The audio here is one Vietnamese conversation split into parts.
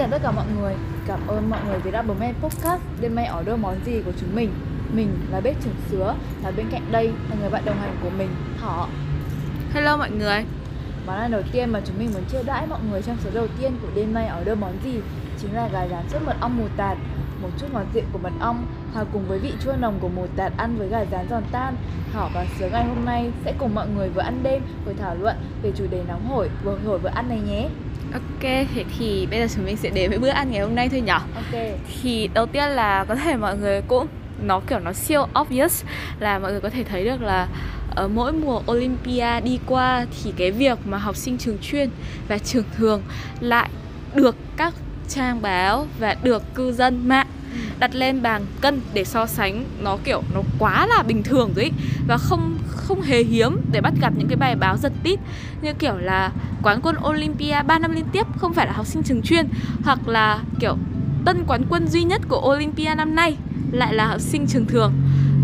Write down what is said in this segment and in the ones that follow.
chào tất cả mọi người. Cảm ơn mọi người vì đã bấm nghe podcast Đêm nay order món gì của chúng mình. Mình là bếp trưởng sứa Và bên cạnh đây là người bạn đồng hành của mình Thỏ Hello mọi người. Món ăn đầu tiên mà chúng mình muốn chiêu đãi mọi người trong số đầu tiên của đêm nay order món gì Chính là gà rán sốt mật ong mù tạt. Một chút ngọt dịu của mật ong Hòa cùng với vị chua nồng của mù tạt ăn với gà rán giòn tan. Thỏ và Sứa ngày hôm nay sẽ cùng mọi người vừa ăn đêm vừa thảo luận về chủ đề nóng hổi vừa hổi vừa ăn này nhé Ok, thế thì bây giờ chúng mình sẽ đến với bữa ăn ngày hôm nay thôi nhở? Ok. Thì đầu tiên là có thể mọi người cũng nó kiểu nó siêu obvious là mọi người có thể thấy được là ở mỗi mùa Olympia đi qua thì cái việc mà học sinh trường chuyên và trường thường lại được các trang báo và được cư dân mạng đặt lên bàn cân để so sánh. Nó kiểu, nó quá là bình thường rồi ý. và không không hề hiếm để bắt gặp những cái bài báo giật tít như kiểu là quán quân Olympia 3 năm liên tiếp, không phải là học sinh trường chuyên. Hoặc là kiểu tân quán quân duy nhất của Olympia năm nay lại là học sinh trường thường.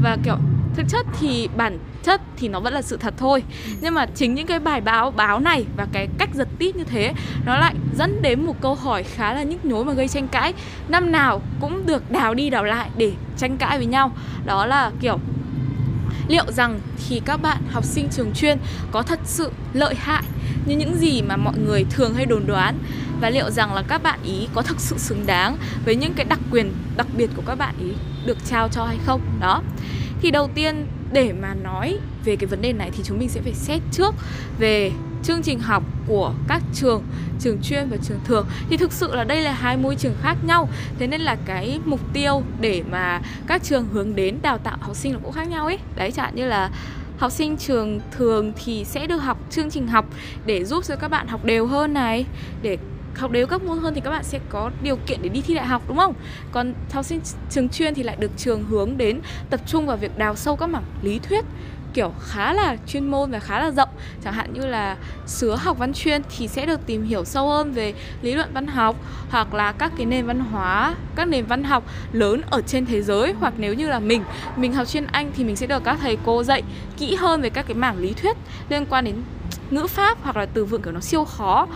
Và kiểu thực chất thì bản chất thì nó vẫn là sự thật thôi. Nhưng mà chính những cái bài báo báo này và cái cách giật tít như thế nó lại dẫn đến một câu hỏi khá là nhức nhối mà gây tranh cãi. Năm nào cũng được đào đi đào lại để tranh cãi với nhau. Đó là kiểu liệu rằng thì các bạn học sinh trường chuyên có thật sự lợi hại như những gì mà mọi người thường hay đồn đoán? Và liệu rằng là các bạn ý có thực sự xứng đáng với những cái đặc quyền đặc biệt của các bạn ý được trao cho hay không? Đó thì đầu tiên để mà nói về cái vấn đề này thì chúng mình sẽ phải xét trước về chương trình học của các trường trường chuyên và trường thường. Thì thực sự là đây là hai môi trường khác nhau. Thế nên là cái mục tiêu để mà các trường hướng đến đào tạo học sinh là cũng khác nhau ấy. Đấy, chẳng như là học sinh trường thường thì sẽ được học chương trình học để giúp cho các bạn học đều hơn này, để học đều các môn hơn thì các bạn sẽ có điều kiện để đi thi đại học, đúng không? Còn học sinh trường chuyên thì lại được trường hướng đến tập trung vào việc đào sâu các mảng lý thuyết, kiểu khá là chuyên môn và khá là rộng. Chẳng hạn như là sứa học văn chuyên thì sẽ được tìm hiểu sâu hơn về lý luận văn học, hoặc là các cái nền văn hóa, các nền văn học lớn ở trên thế giới. Hoặc nếu như là mình mình học chuyên anh thì mình sẽ được các thầy cô dạy kỹ hơn về các cái mảng lý thuyết liên quan đến ngữ pháp hoặc là từ vựng kiểu nó siêu khó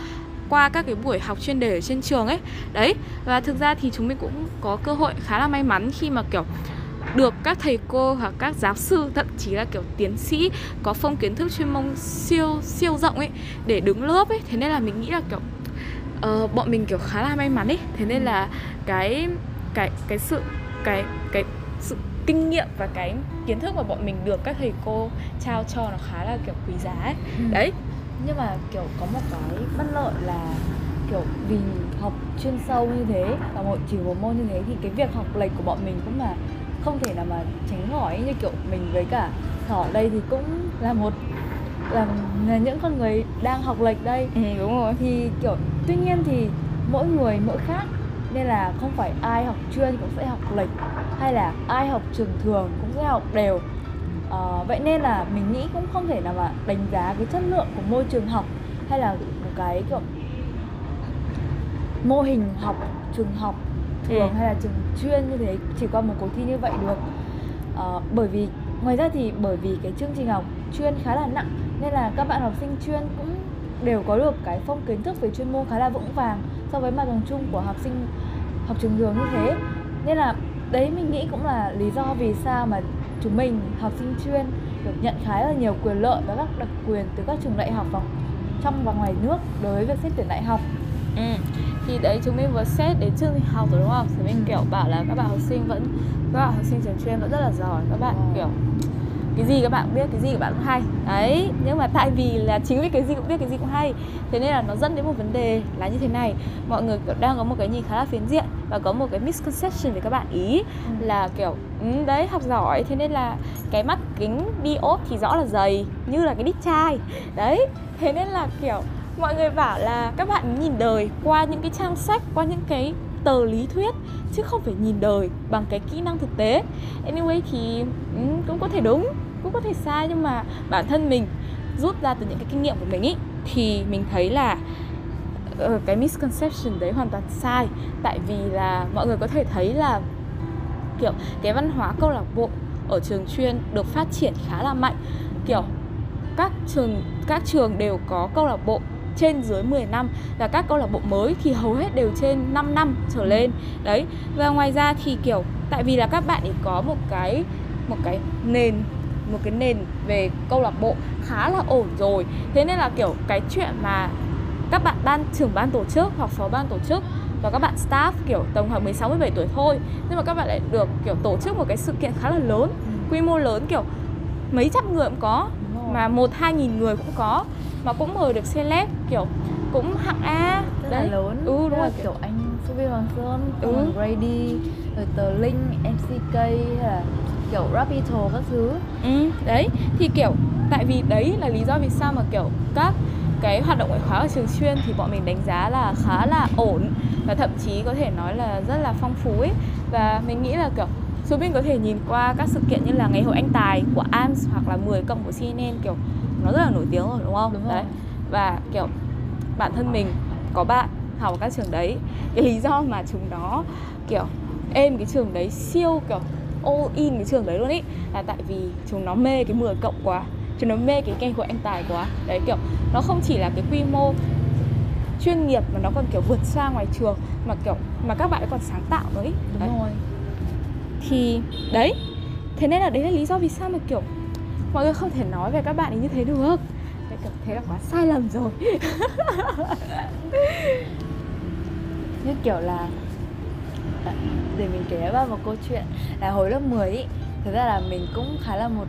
qua các cái buổi học chuyên đề ở trên trường ấy đấy và thực ra thì chúng mình cũng có cơ hội khá là may mắn khi mà kiểu được các thầy cô hoặc các giáo sư thậm chí là kiểu tiến sĩ có phong kiến thức chuyên môn siêu siêu rộng ấy để đứng lớp ấy thế nên là mình nghĩ là kiểu uh, bọn mình kiểu khá là may mắn ấy thế nên là cái cái cái sự cái cái sự kinh nghiệm và cái kiến thức mà bọn mình được các thầy cô trao cho nó khá là kiểu quý giá ấy. Ừ. đấy nhưng mà kiểu có một cái bất lợi là kiểu vì học chuyên sâu như thế và một chỉ một môn như thế thì cái việc học lệch của bọn mình cũng là không thể nào mà tránh khỏi. Như kiểu mình với cả thỏ đây thì cũng là một là những con người đang học lệch đây. Ừ, đúng rồi. Thì kiểu tuy nhiên thì mỗi người mỗi khác nên là không phải ai học chuyên cũng sẽ học lệch hay là ai học trường thường cũng sẽ học đều à, vậy nên là mình nghĩ cũng không thể nào mà đánh giá cái chất lượng của môi trường học hay là một cái kiểu mô hình học trường học thường ừ. hay là trường chuyên như thế chỉ qua một cuộc thi như vậy được à, bởi vì ngoài ra thì bởi vì cái chương trình học chuyên khá là nặng nên là các bạn học sinh chuyên cũng đều có được cái phong kiến thức về chuyên môn khá là vững vàng so với mặt bằng chung của học sinh học trường thường như thế nên là đấy mình nghĩ cũng là lý do vì sao mà chúng mình học sinh chuyên được nhận khá là nhiều quyền lợi và các đặc quyền từ các trường đại học và trong và ngoài nước đối với việc xét tuyển đại học ừ. thì đấy chúng mình vừa xét đến trình học rồi đúng không thì mình ừ. kiểu bảo là các bạn học sinh vẫn các bạn học sinh trường chuyên vẫn rất là giỏi các bạn ừ. kiểu cái gì các bạn biết cái gì các bạn cũng hay đấy nhưng mà tại vì là chính vì cái gì cũng biết cái gì cũng hay thế nên là nó dẫn đến một vấn đề là như thế này mọi người kiểu đang có một cái nhìn khá là phiến diện và có một cái misconception về các bạn ý ừ. là kiểu ừ, đấy học giỏi thế nên là cái mắt kính đi ốp thì rõ là dày như là cái đít chai đấy thế nên là kiểu mọi người bảo là các bạn nhìn đời qua những cái trang sách qua những cái tờ lý thuyết chứ không phải nhìn đời bằng cái kỹ năng thực tế anyway thì um, cũng có thể đúng cũng có thể sai nhưng mà bản thân mình rút ra từ những cái kinh nghiệm của mình ý thì mình thấy là Ờ, cái misconception đấy hoàn toàn sai. Tại vì là mọi người có thể thấy là, kiểu, cái văn hóa câu lạc bộ ở trường chuyên được phát triển khá là mạnh. Kiểu, các trường các trường đều có câu lạc bộ trên dưới 10 năm và các câu lạc bộ mới thì hầu hết đều trên 5 năm trở lên. Đấy, và ngoài ra thì, kiểu, tại vì là các bạn ấy có một cái một cái nền, một cái nền về câu lạc bộ khá là ổn rồi. Thế nên là, kiểu, cái chuyện mà các bạn ban trưởng ban tổ chức hoặc phó ban tổ chức và các bạn staff kiểu tầm khoảng 16 17 tuổi thôi. Nhưng mà các bạn lại được kiểu tổ chức một cái sự kiện khá là lớn Ừ. quy mô lớn kiểu mấy trăm người cũng có mà một hai nghìn người cũng có mà cũng mời được celeb kiểu cũng hạng A. Rất là lớn. Ừ đúng là rồi. kiểu anh Sophie Hoàng Sơn Ừ. ừ. Grady rồi tờ Linh MCK hay là kiểu Rapito các thứ. Ừ, đấy. Thì kiểu tại vì đấy là lý do vì sao mà kiểu các cái hoạt động ngoại khóa ở trường chuyên thì bọn mình đánh giá là khá là ổn và thậm chí có thể nói là rất là phong phú ấy và mình nghĩ là kiểu chúng mình có thể nhìn qua các sự kiện như là ngày hội anh tài của AMS hoặc là 10 cộng của CNN kiểu nó rất là nổi tiếng rồi đúng không? Đúng rồi. Đấy. Và kiểu bản thân mình có bạn học ở các trường đấy cái lý do mà chúng nó kiểu êm cái trường đấy siêu kiểu all in cái trường đấy luôn ý là tại vì chúng nó mê cái 10 cộng quá chúng nó mê cái kênh của anh tài quá. Đấy kiểu nó không chỉ là cái quy mô chuyên nghiệp mà nó còn kiểu vượt xa ngoài trường mà kiểu mà các bạn còn sáng tạo nữa ý. Đúng đấy. rồi. Thì đấy. Thế nên là đấy là lý do vì sao mà kiểu mọi người không thể nói về các bạn ấy như thế được. Đấy, kiểu thế là quá sai lầm rồi. Như kiểu là để mình kể vào một câu chuyện. Là hồi lớp 10 ý thật ra là mình cũng khá là một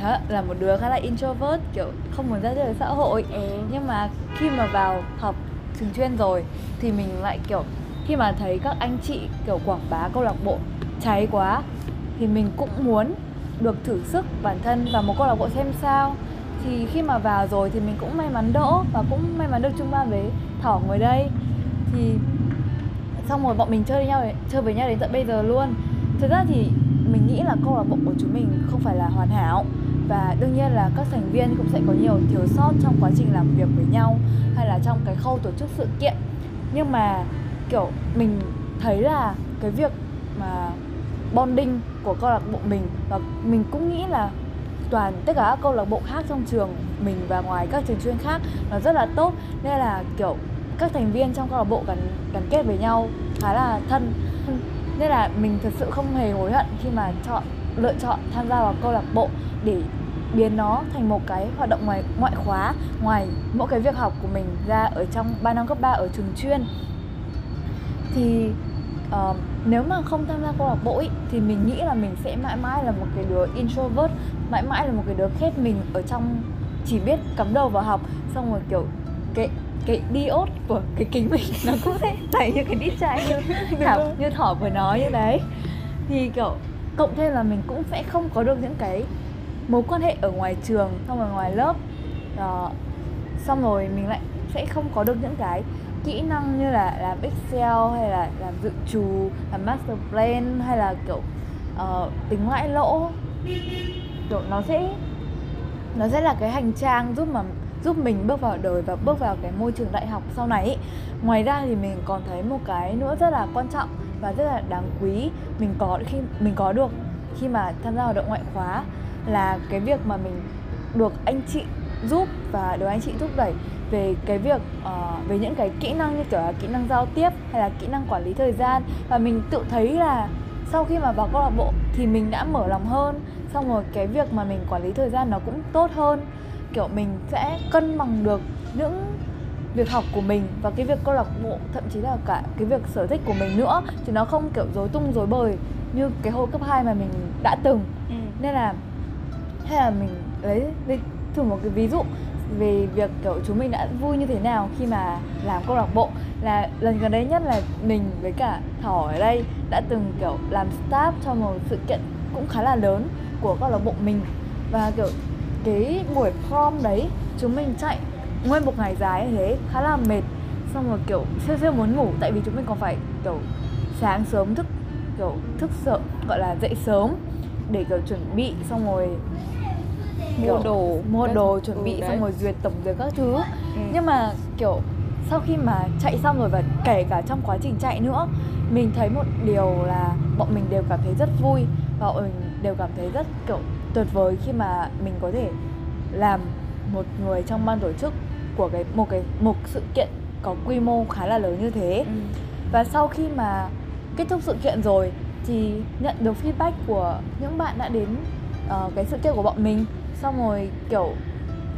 khá là một đứa khá là introvert kiểu không muốn ra đời xã hội. Ừ. nhưng mà khi mà vào học trường chuyên rồi thì mình lại kiểu khi mà thấy các anh chị kiểu quảng bá câu lạc bộ cháy quá thì mình cũng muốn được thử sức bản thân vào một câu lạc bộ xem sao. Thì khi mà vào rồi thì mình cũng may mắn đỗ và cũng may mắn được chung ban với thỏ ngồi đây. Thì xong rồi bọn mình chơi với nhau chơi với nhau đến tận bây giờ luôn. Thực ra thì mình nghĩ là câu lạc bộ của chúng mình không phải là hoàn hảo và đương nhiên là các thành viên cũng sẽ có nhiều thiếu sót trong quá trình làm việc với nhau hay là trong cái khâu tổ chức sự kiện. Nhưng mà, kiểu, mình thấy là cái việc mà bonding của câu lạc bộ mình và mình cũng nghĩ là toàn, tất cả các câu lạc bộ khác trong trường, mình và ngoài các trường chuyên khác, nó rất là tốt. Nên là, kiểu, các thành viên trong câu lạc bộ gắn gắn kết với nhau khá là thân. Nên là mình thật sự không hề hối hận khi mà chọn lựa chọn tham gia vào câu lạc bộ để biến nó thành một cái hoạt động ngoài ngoại khóa ngoài mỗi cái việc học của mình ra ở trong 3 năm cấp 3 ở trường chuyên. Thì ờ, nếu mà không tham gia câu lạc bộ ý, thì mình nghĩ là mình sẽ mãi mãi là một cái đứa introvert mãi mãi là một cái đứa khép mình ở trong chỉ biết cắm đầu vào học xong rồi kiểu cái cái diốt của cái kính mình nó cũng sẽ chảy như cái đít chai như thảo như thỏ vừa nói như đấy. Thì kiểu cộng thêm là mình cũng sẽ không có được những cái mối quan hệ ở ngoài trường xong rồi ngoài lớp. Đó. xong rồi mình lại sẽ không có được những cái kỹ năng như là làm excel hay là làm dự trù làm master plan hay là kiểu uh, tính lãi lỗ. Kiểu nó sẽ nó sẽ là cái hành trang giúp mà giúp mình bước vào đời và bước vào cái môi trường đại học sau này. Ngoài ra thì mình còn thấy một cái nữa rất là quan trọng và rất là đáng quý. Mình có khi mình có được khi mà tham gia hoạt động ngoại khóa là cái việc mà mình được anh chị giúp và được anh chị thúc đẩy về cái việc uh, về những cái kỹ năng như kiểu là kỹ năng giao tiếp hay là kỹ năng quản lý thời gian. Và mình tự thấy là sau khi mà vào câu lạc bộ thì mình đã mở lòng hơn xong rồi cái việc mà mình quản lý thời gian nó cũng tốt hơn. Kiểu mình sẽ cân bằng được những việc học của mình và cái việc câu lạc bộ thậm chí là cả cái việc sở thích của mình nữa thì nó không kiểu rối tung rối bời như cái hồi cấp 2 mà mình đã từng. Ừ. nên là hay là mình lấy, lấy thử một cái ví dụ về việc kiểu chúng mình đã vui như thế nào khi mà làm câu lạc bộ. Là lần gần đây nhất là mình với cả thỏ ở đây đã từng kiểu làm staff cho một sự kiện cũng khá là lớn của câu lạc bộ mình. Và kiểu cái buổi prom đấy chúng mình chạy nguyên một ngày dài như thế khá là mệt xong rồi kiểu siêu siêu muốn ngủ tại vì chúng mình còn phải kiểu sáng sớm thức kiểu thức sớm gọi là dậy sớm để kiểu chuẩn bị xong rồi mua đồ mua đồ chuẩn ừ, bị đấy. xong rồi duyệt tổng duyệt các thứ Ừ. nhưng mà kiểu sau khi mà chạy xong rồi và kể cả trong quá trình chạy nữa mình thấy một điều là bọn mình đều cảm thấy rất vui và bọn mình đều cảm thấy rất kiểu tuyệt vời khi mà mình có thể làm một người trong ban tổ chức của cái một cái một sự kiện có quy mô khá là lớn như thế ừ. và sau khi mà kết thúc sự kiện rồi thì nhận được feedback của những bạn đã đến uh, cái sự kiện của bọn mình xong rồi kiểu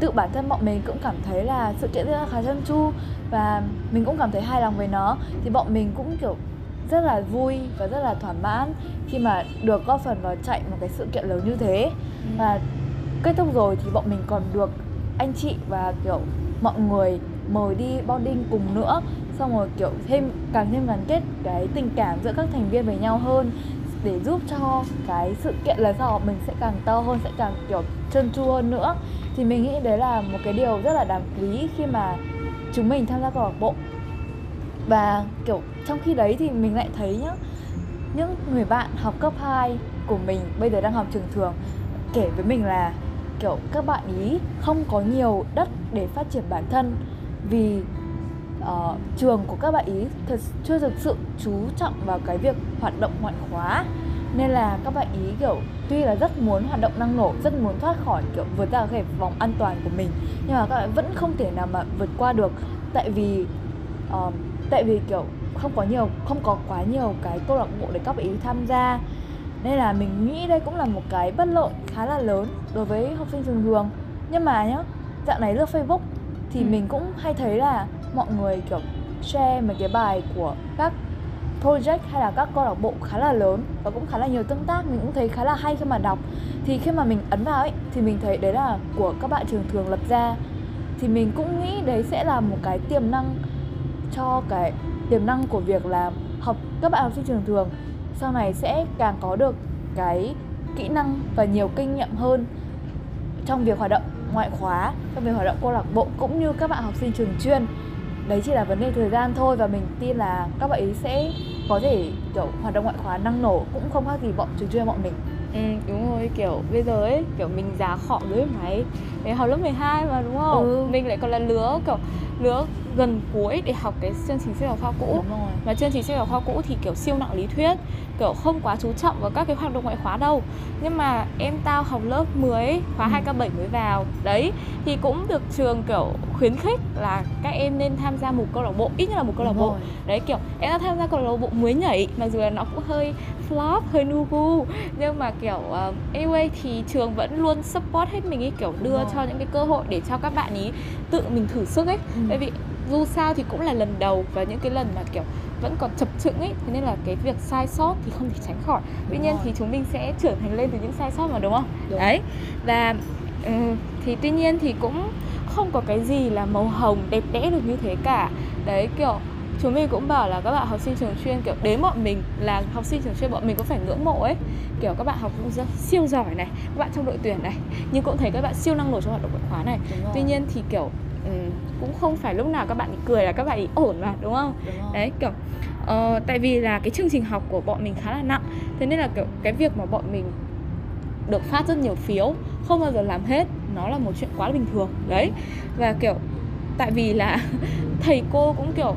tự bản thân bọn mình cũng cảm thấy là sự kiện rất là khá chân chu và mình cũng cảm thấy hài lòng với nó thì bọn mình cũng kiểu rất là vui và rất là thỏa mãn khi mà được góp phần vào chạy một cái sự kiện lớn như thế ừ. và kết thúc rồi thì bọn mình còn được anh chị và kiểu mọi người mời đi boarding cùng nữa. Xong rồi, kiểu, thêm, càng thêm gắn kết cái tình cảm giữa các thành viên với nhau hơn để giúp cho cái sự kiện là sau mình sẽ càng to hơn, sẽ càng, kiểu, trơn tru hơn nữa. Thì mình nghĩ đấy là một cái điều rất là đáng quý khi mà chúng mình tham gia câu lạc bộ. Và, kiểu, trong khi đấy thì mình lại thấy nhá, những người bạn học cấp 2 của mình bây giờ đang học trường thường, kể với mình là, kiểu, các bạn ý không có nhiều đất để phát triển bản thân. Vì uh, trường của các bạn ý thật chưa thực sự chú trọng vào cái việc hoạt động ngoại khóa. Nên là các bạn ý kiểu tuy là rất muốn hoạt động năng nổ rất muốn thoát khỏi kiểu vượt ra cái vòng an toàn của mình nhưng mà các bạn vẫn không thể nào mà vượt qua được. Tại vì uh, tại vì kiểu không có nhiều không có quá nhiều cái câu lạc bộ để các bạn ý tham gia. Nên là mình nghĩ đây cũng là một cái bất lợi khá là lớn đối với học sinh trường thường. Nhưng mà nhá dạo này lướt facebook thì ừ. mình cũng hay thấy là mọi người kiểu share mấy cái bài của các project hay là các câu lạc bộ khá là lớn và cũng khá là nhiều tương tác. Mình cũng thấy khá là hay khi mà đọc. Thì khi mà mình ấn vào ấy thì mình thấy đấy là của các bạn trường thường lập ra. Thì mình cũng nghĩ đấy sẽ là một cái tiềm năng cho cái tiềm năng của việc là học các bạn học sinh trường thường. Sau này sẽ càng có được cái kỹ năng và nhiều kinh nghiệm hơn trong việc hoạt động ngoại khóa trong việc hoạt động câu lạc bộ cũng như các bạn học sinh trường chuyên đấy chỉ là vấn đề thời gian thôi và mình tin là các bạn ấy sẽ có thể kiểu hoạt động ngoại khóa năng nổ cũng không khác gì bọn trường chuyên bọn mình Ừ, đúng rồi, kiểu bây giờ ấy, kiểu mình già khọ rồi máy Để học lớp 12 mà đúng không? Ừ. Mình lại còn là lứa kiểu lứa gần cuối để học cái chương trình sách giáo khoa cũ. Và chương trình sách giáo khoa cũ thì kiểu siêu nặng lý thuyết kiểu không quá chú trọng vào các cái hoạt động ngoại khóa đâu. Nhưng mà em tao học lớp 10 khóa ừ. 2K7 mới vào. Đấy thì cũng được trường kiểu khuyến khích là các em nên tham gia một câu lạc bộ ít nhất là một câu lạc bộ. đấy kiểu em đã tham gia câu lạc bộ mới nhảy mặc dù là nó cũng hơi flop hơi nu gu nhưng mà kiểu uh, anyway thì trường vẫn luôn support hết mình ấy kiểu đưa cho những cái cơ hội để cho các bạn ý tự mình thử sức ấy. Ừ. tại vì dù sao thì cũng là lần đầu và những cái lần mà kiểu vẫn còn chập chững ấy thế nên là cái việc sai sót thì không thể tránh khỏi. Tuy nhiên thì chúng mình sẽ trưởng thành lên từ những sai sót mà đúng không? Đúng. đấy. Và um, thì tuy nhiên thì cũng không có cái gì là màu hồng đẹp đẽ được như thế cả. Đấy kiểu chúng mình cũng bảo là các bạn học sinh trường chuyên kiểu đến bọn mình là học sinh trường chuyên bọn mình có phải ngưỡng mộ ấy. Kiểu các bạn học siêu giỏi này các bạn trong đội tuyển này nhưng cũng thấy các bạn siêu năng nổ trong hoạt động ngoại khóa này. Tuy nhiên thì kiểu um, cũng không phải lúc nào các bạn cười là các bạn ý ổn mà đúng không? Đúng đấy kiểu uh, tại vì là cái chương trình học của bọn mình khá là nặng thế nên là kiểu cái việc mà bọn mình được phát rất nhiều phiếu không bao giờ làm hết nó là một chuyện quá là bình thường đấy. Và kiểu tại vì là thầy cô cũng kiểu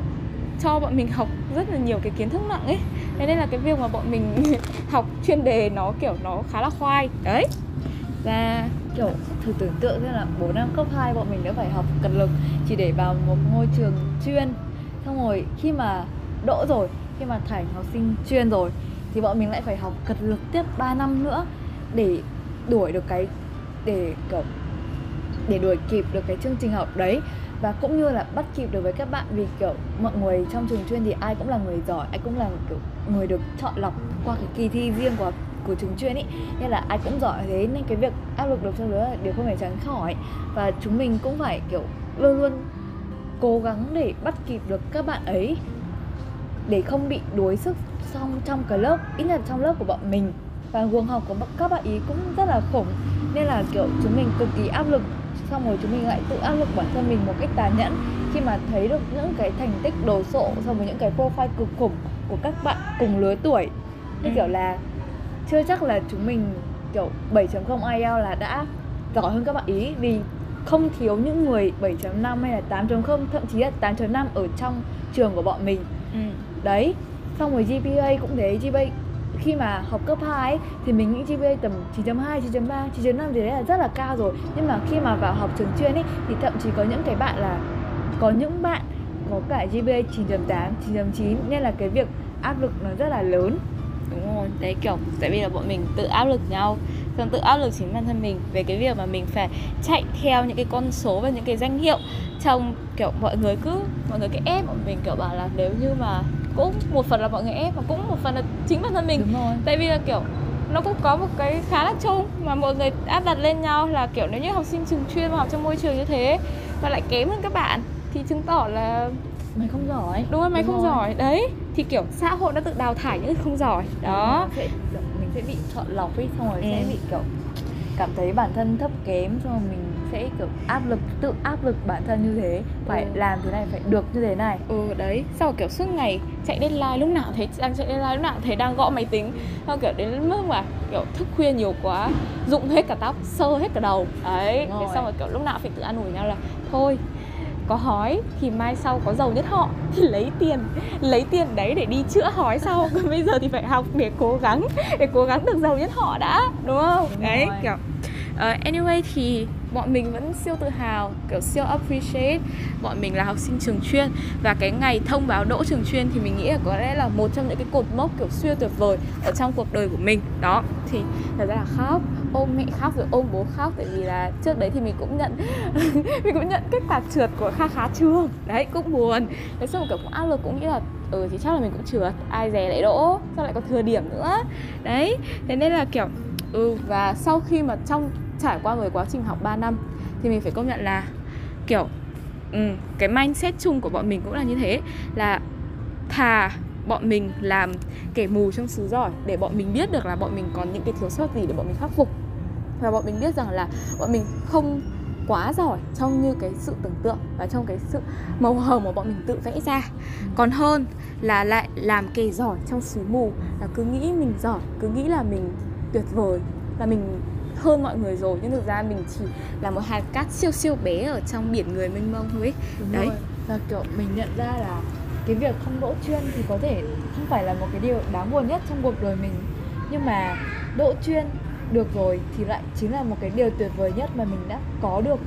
cho bọn mình học rất là nhiều cái kiến thức nặng ấy thế nên là cái việc mà bọn mình học chuyên đề nó kiểu nó khá là khoai đấy. Và kiểu thử tưởng tượng xem là 4 năm cấp 2 bọn mình đã phải học cật lực chỉ để vào một ngôi trường chuyên. Xong rồi khi mà đỗ rồi, khi mà thành học sinh chuyên rồi, thì bọn mình lại phải học cật lực tiếp 3 năm nữa để đuổi được cái, để kiểu, để đuổi kịp được cái chương trình học đấy. Và cũng như là bắt kịp được với các bạn vì kiểu mọi người trong trường chuyên thì ai cũng là người giỏi, ai cũng là kiểu người được chọn lọc qua cái kỳ thi riêng của của trường chuyên ý. Nên là ai cũng giỏi thế nên cái việc áp lực được cho đứa là điều không thể tránh khỏi. Và chúng mình cũng phải kiểu luôn luôn cố gắng để bắt kịp được các bạn ấy để không bị đuối sức xong trong cái lớp ít nhất trong lớp của bọn mình. Và guồng học của các bạn ý cũng rất là khủng. Nên là kiểu chúng mình cực kỳ áp lực xong rồi chúng mình lại tự áp lực bản thân mình một cách tàn nhẫn. Khi mà thấy được những cái thành tích đồ sộ so với những cái profile cực khủng của các bạn cùng lứa tuổi. Như ừ. kiểu là chưa chắc là chúng mình kiểu 7.0 IELTS là đã giỏi hơn các bạn ý. Vì không thiếu những người 7.5 hay là 8.0 thậm chí là 8.5 ở trong trường của bọn mình. Ừ. đấy xong rồi GPA cũng thế. GPA khi mà học cấp 2 ấy, thì mình nghĩ GPA tầm 9.2, 9.3, 9.5 thì đấy là rất là cao rồi. Nhưng mà khi mà vào học trường chuyên ấy thì thậm chí có những cái bạn là có những bạn có cả GPA 9.8, 9.9 nên là cái việc áp lực nó rất là lớn đúng rồi đấy kiểu tại vì là bọn mình tự áp lực nhau. Xong tự áp lực chính bản thân mình về cái việc mà mình phải chạy theo những cái con số và những cái danh hiệu. Trong kiểu mọi người cứ mọi người cái ép bọn mình kiểu bảo là nếu như mà cũng một phần là mọi người ép và cũng một phần là chính bản thân mình. Đúng rồi. Tại vì là kiểu nó cũng có một cái khá là chung mà mọi người áp đặt lên nhau là kiểu nếu như học sinh trường chuyên mà học trong môi trường như thế và lại kém hơn các bạn thì chứng tỏ là mày không giỏi. Đúng rồi mày Đúng không rồi. giỏi. Đấy thì kiểu xã hội đã tự đào thải những không giỏi đó. sẽ, mình sẽ bị chọn lọc ấy xong rồi Ừ. sẽ bị kiểu cảm thấy bản thân thấp kém xong rồi mình sẽ kiểu áp lực tự áp lực bản thân như thế. Phải Ừ. làm thế này phải được như thế này. Ừ đấy. Sau kiểu suốt ngày chạy deadline lúc nào thấy đang chạy deadline lúc nào thấy đang gõ máy tính. Xong kiểu đến mức mà kiểu thức khuya nhiều quá rụng hết cả tóc sơ hết cả đầu. Đấy. Thế xong rồi kiểu lúc nào phải tự an ủi nhau là thôi có hói thì mai sau có giàu nhất họ. Thì lấy tiền lấy tiền đấy để đi chữa hói sau. Còn bây giờ thì phải học để cố gắng để cố gắng được giàu nhất họ đã đúng không? Đúng đấy rồi. kiểu Ờ, anyway thì bọn mình vẫn siêu tự hào kiểu siêu appreciate. Bọn mình là học sinh trường chuyên và cái ngày thông báo đỗ trường chuyên thì mình nghĩ là có lẽ là một trong những cái cột mốc kiểu siêu tuyệt vời ở trong cuộc đời của mình. Đó thì thật ra là khóc ôm mẹ khóc rồi ôm bố khóc tại vì là trước đấy thì mình cũng nhận mình cũng nhận kết quả trượt của kha khá trường. Đấy cũng buồn. Thế xong rồi kiểu cũng áp lực cũng nghĩ là ừ thì chắc là mình cũng trượt ai dè lại đỗ sao lại còn thừa điểm nữa. Đấy thế nên là kiểu ừ và sau khi mà trong trải qua một quá trình học 3 năm thì mình phải công nhận là kiểu ừ, cái mindset chung của bọn mình cũng là như thế là thà bọn mình làm kẻ mù trong xứ giỏi để bọn mình biết được là bọn mình còn những cái thiếu sót gì để bọn mình khắc phục và bọn mình biết rằng là bọn mình không quá giỏi trong như cái sự tưởng tượng và trong cái sự màu hồng mà bọn mình tự vẽ ra còn hơn là lại làm kẻ giỏi trong xứ mù là cứ nghĩ mình giỏi cứ nghĩ là mình tuyệt vời là mình hơn mọi người rồi nhưng thực ra mình chỉ là một hạt cát siêu siêu bé ở trong biển người mênh mông thôi ấy. Đúng Đấy. rồi. Là kiểu mình nhận ra là cái việc không đỗ chuyên thì có thể không phải là một cái điều đáng buồn nhất trong cuộc đời mình nhưng mà đỗ chuyên được rồi thì lại chính là một cái điều tuyệt vời nhất mà mình đã có được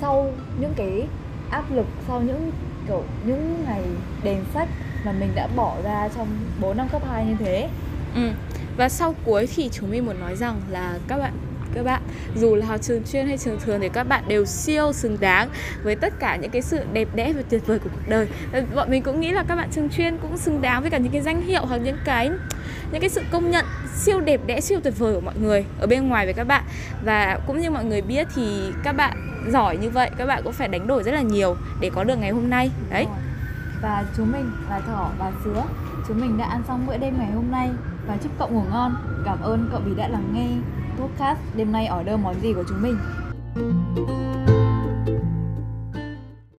sau những cái áp lực, sau những, kiểu, những ngày đèn sách mà mình đã bỏ ra trong 4 năm cấp 2 như thế Ừ. Và sau cuối thì chúng mình muốn nói rằng là các bạn các bạn. Dù là học trường chuyên hay trường thường thì các bạn đều siêu xứng đáng với tất cả những cái sự đẹp đẽ và tuyệt vời của cuộc đời. Ờ, bọn mình cũng nghĩ là các bạn trường chuyên cũng xứng đáng với cả những cái danh hiệu hoặc những cái những cái sự công nhận siêu đẹp đẽ, siêu tuyệt vời của mọi người ở bên ngoài với các bạn. Và cũng như mọi người biết thì các bạn giỏi như vậy, các bạn cũng phải đánh đổi rất là nhiều để có được ngày hôm nay. Đấy. Và chúng mình là thỏ và sứa, chúng mình đã ăn xong bữa đêm ngày hôm nay. Và chúc cậu ngủ ngon. Cảm ơn cậu vì đã lắng nghe podcast. Đêm nay order món gì của chúng mình?